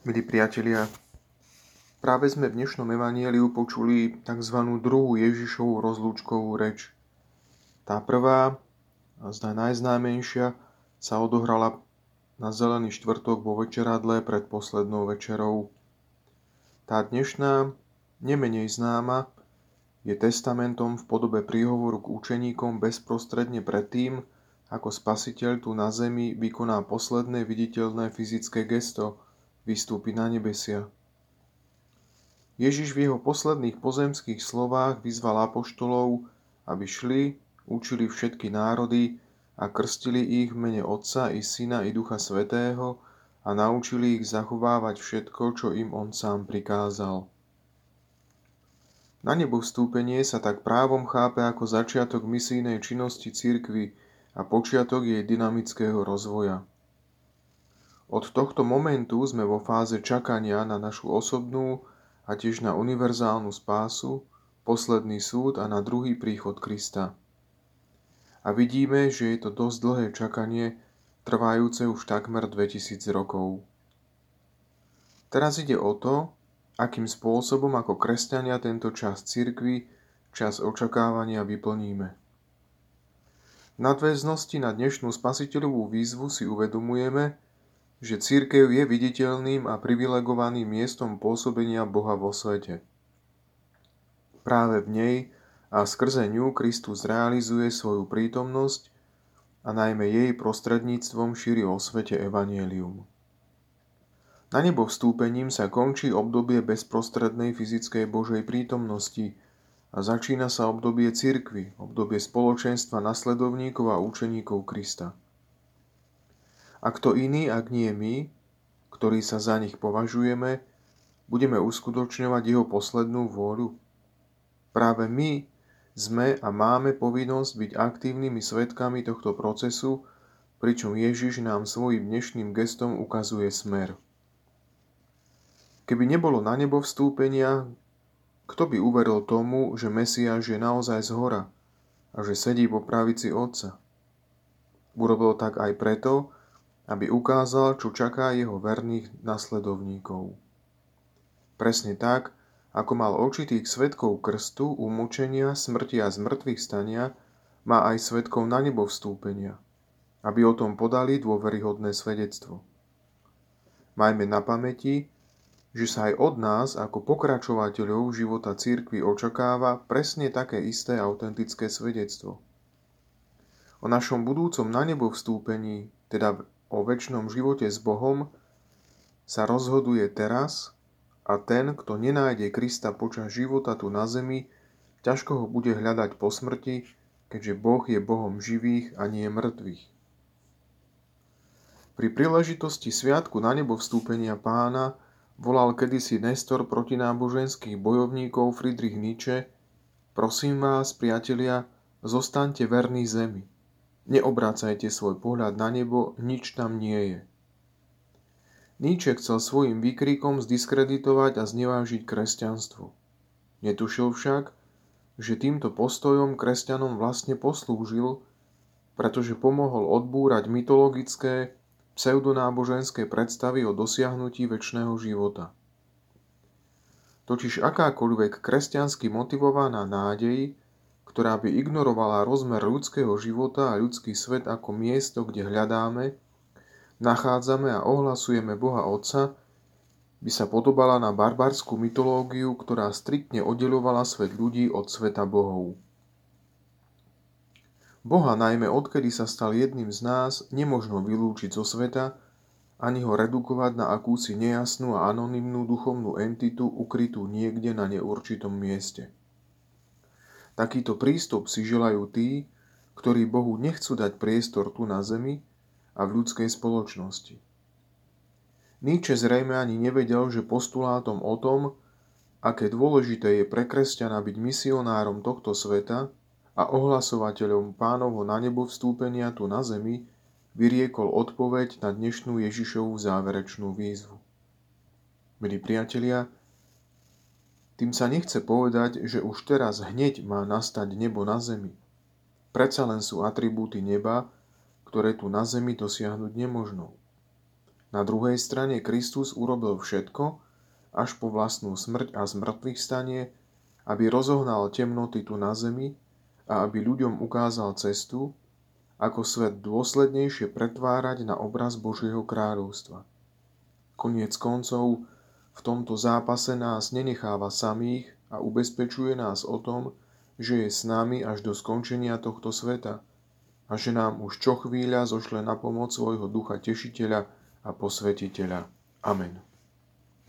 Milí priatelia, práve sme v dnešnom evanieliu počuli tzv. druhú Ježišovú rozlúčkovú reč. Tá prvá, a zdá najznámejšia, sa odohrala na zelený štvrtok vo večeradle pred poslednou večerou. Tá dnešná, nemenej známa, je testamentom v podobe príhovoru k učeníkom bezprostredne predtým, ako spasiteľ tu na zemi vykoná posledné viditeľné fyzické gesto – vystúpi na nebesia. Ježiš v jeho posledných pozemských slovách vyzval apoštolov, aby šli, učili všetky národy a krstili ich v mene Otca i Syna i Ducha Svetého a naučili ich zachovávať všetko, čo im on sám prikázal. Na nebo vstúpenie sa tak právom chápe ako začiatok misijnej činnosti cirkvy a počiatok jej dynamického rozvoja. Od tohto momentu sme vo fáze čakania na našu osobnú a tiež na univerzálnu spásu, posledný súd a na druhý príchod Krista. A vidíme, že je to dosť dlhé čakanie, trvajúce už takmer 2000 rokov. Teraz ide o to, akým spôsobom ako kresťania tento čas cirkvy, čas očakávania vyplníme. V nadväznosti na dnešnú spasiteľovú výzvu si uvedomujeme, že církev je viditeľným a privilegovaným miestom pôsobenia Boha vo svete. Práve v nej a skrze ňu Kristus realizuje svoju prítomnosť a najmä jej prostredníctvom šíri o svete evanielium. Na nebo vstúpením sa končí obdobie bezprostrednej fyzickej Božej prítomnosti a začína sa obdobie cirkvy, obdobie spoločenstva nasledovníkov a učeníkov Krista. A kto iný, ak nie my, ktorí sa za nich považujeme, budeme uskutočňovať jeho poslednú vôľu? Práve my sme a máme povinnosť byť aktívnymi svetkami tohto procesu, pričom Ježiš nám svojim dnešným gestom ukazuje smer. Keby nebolo na nebo vstúpenia, kto by uveril tomu, že Mesiáš je naozaj z hora a že sedí po pravici Otca? Urobil tak aj preto, aby ukázal, čo čaká jeho verných nasledovníkov. Presne tak, ako mal očitých svetkov krstu, umúčenia, smrti a zmrtvých stania, má aj svetkov na nebo vstúpenia, aby o tom podali dôveryhodné svedectvo. Majme na pamäti, že sa aj od nás ako pokračovateľov života církvy očakáva presne také isté autentické svedectvo. O našom budúcom na nebo vstúpení, teda o väčšnom živote s Bohom sa rozhoduje teraz a ten, kto nenájde Krista počas života tu na zemi, ťažko ho bude hľadať po smrti, keďže Boh je Bohom živých a nie mŕtvych. Pri príležitosti sviatku na nebo vstúpenia pána volal kedysi Nestor protináboženských bojovníkov Friedrich Nietzsche Prosím vás, priatelia, zostaňte verní zemi. Neobrácajte svoj pohľad na nebo, nič tam nie je. Nietzsche chcel svojim výkrikom zdiskreditovať a znevážiť kresťanstvo. Netušil však, že týmto postojom kresťanom vlastne poslúžil, pretože pomohol odbúrať mytologické, pseudonáboženské predstavy o dosiahnutí väčšného života. Totiž akákoľvek kresťansky motivovaná nádej ktorá by ignorovala rozmer ľudského života a ľudský svet ako miesto, kde hľadáme, nachádzame a ohlasujeme Boha Otca, by sa podobala na barbarskú mytológiu, ktorá striktne oddelovala svet ľudí od sveta bohov. Boha najmä odkedy sa stal jedným z nás, nemožno vylúčiť zo sveta, ani ho redukovať na akúsi nejasnú a anonymnú duchovnú entitu ukrytú niekde na neurčitom mieste. Takýto prístup si želajú tí, ktorí Bohu nechcú dať priestor tu na zemi a v ľudskej spoločnosti. Nietzsche zrejme ani nevedel, že postulátom o tom, aké dôležité je pre kresťana byť misionárom tohto sveta a ohlasovateľom pánovho na nebo vstúpenia tu na zemi, vyriekol odpoveď na dnešnú Ježišovú záverečnú výzvu. Milí priatelia, tým sa nechce povedať, že už teraz hneď má nastať nebo na zemi. Predsa len sú atribúty neba, ktoré tu na zemi dosiahnuť nemožno. Na druhej strane Kristus urobil všetko, až po vlastnú smrť a zmrtvých stanie, aby rozohnal temnoty tu na zemi a aby ľuďom ukázal cestu, ako svet dôslednejšie pretvárať na obraz Božieho kráľovstva. Koniec koncov, v tomto zápase nás nenecháva samých a ubezpečuje nás o tom, že je s nami až do skončenia tohto sveta a že nám už čo chvíľa zošle na pomoc svojho ducha tešiteľa a posvetiteľa. Amen.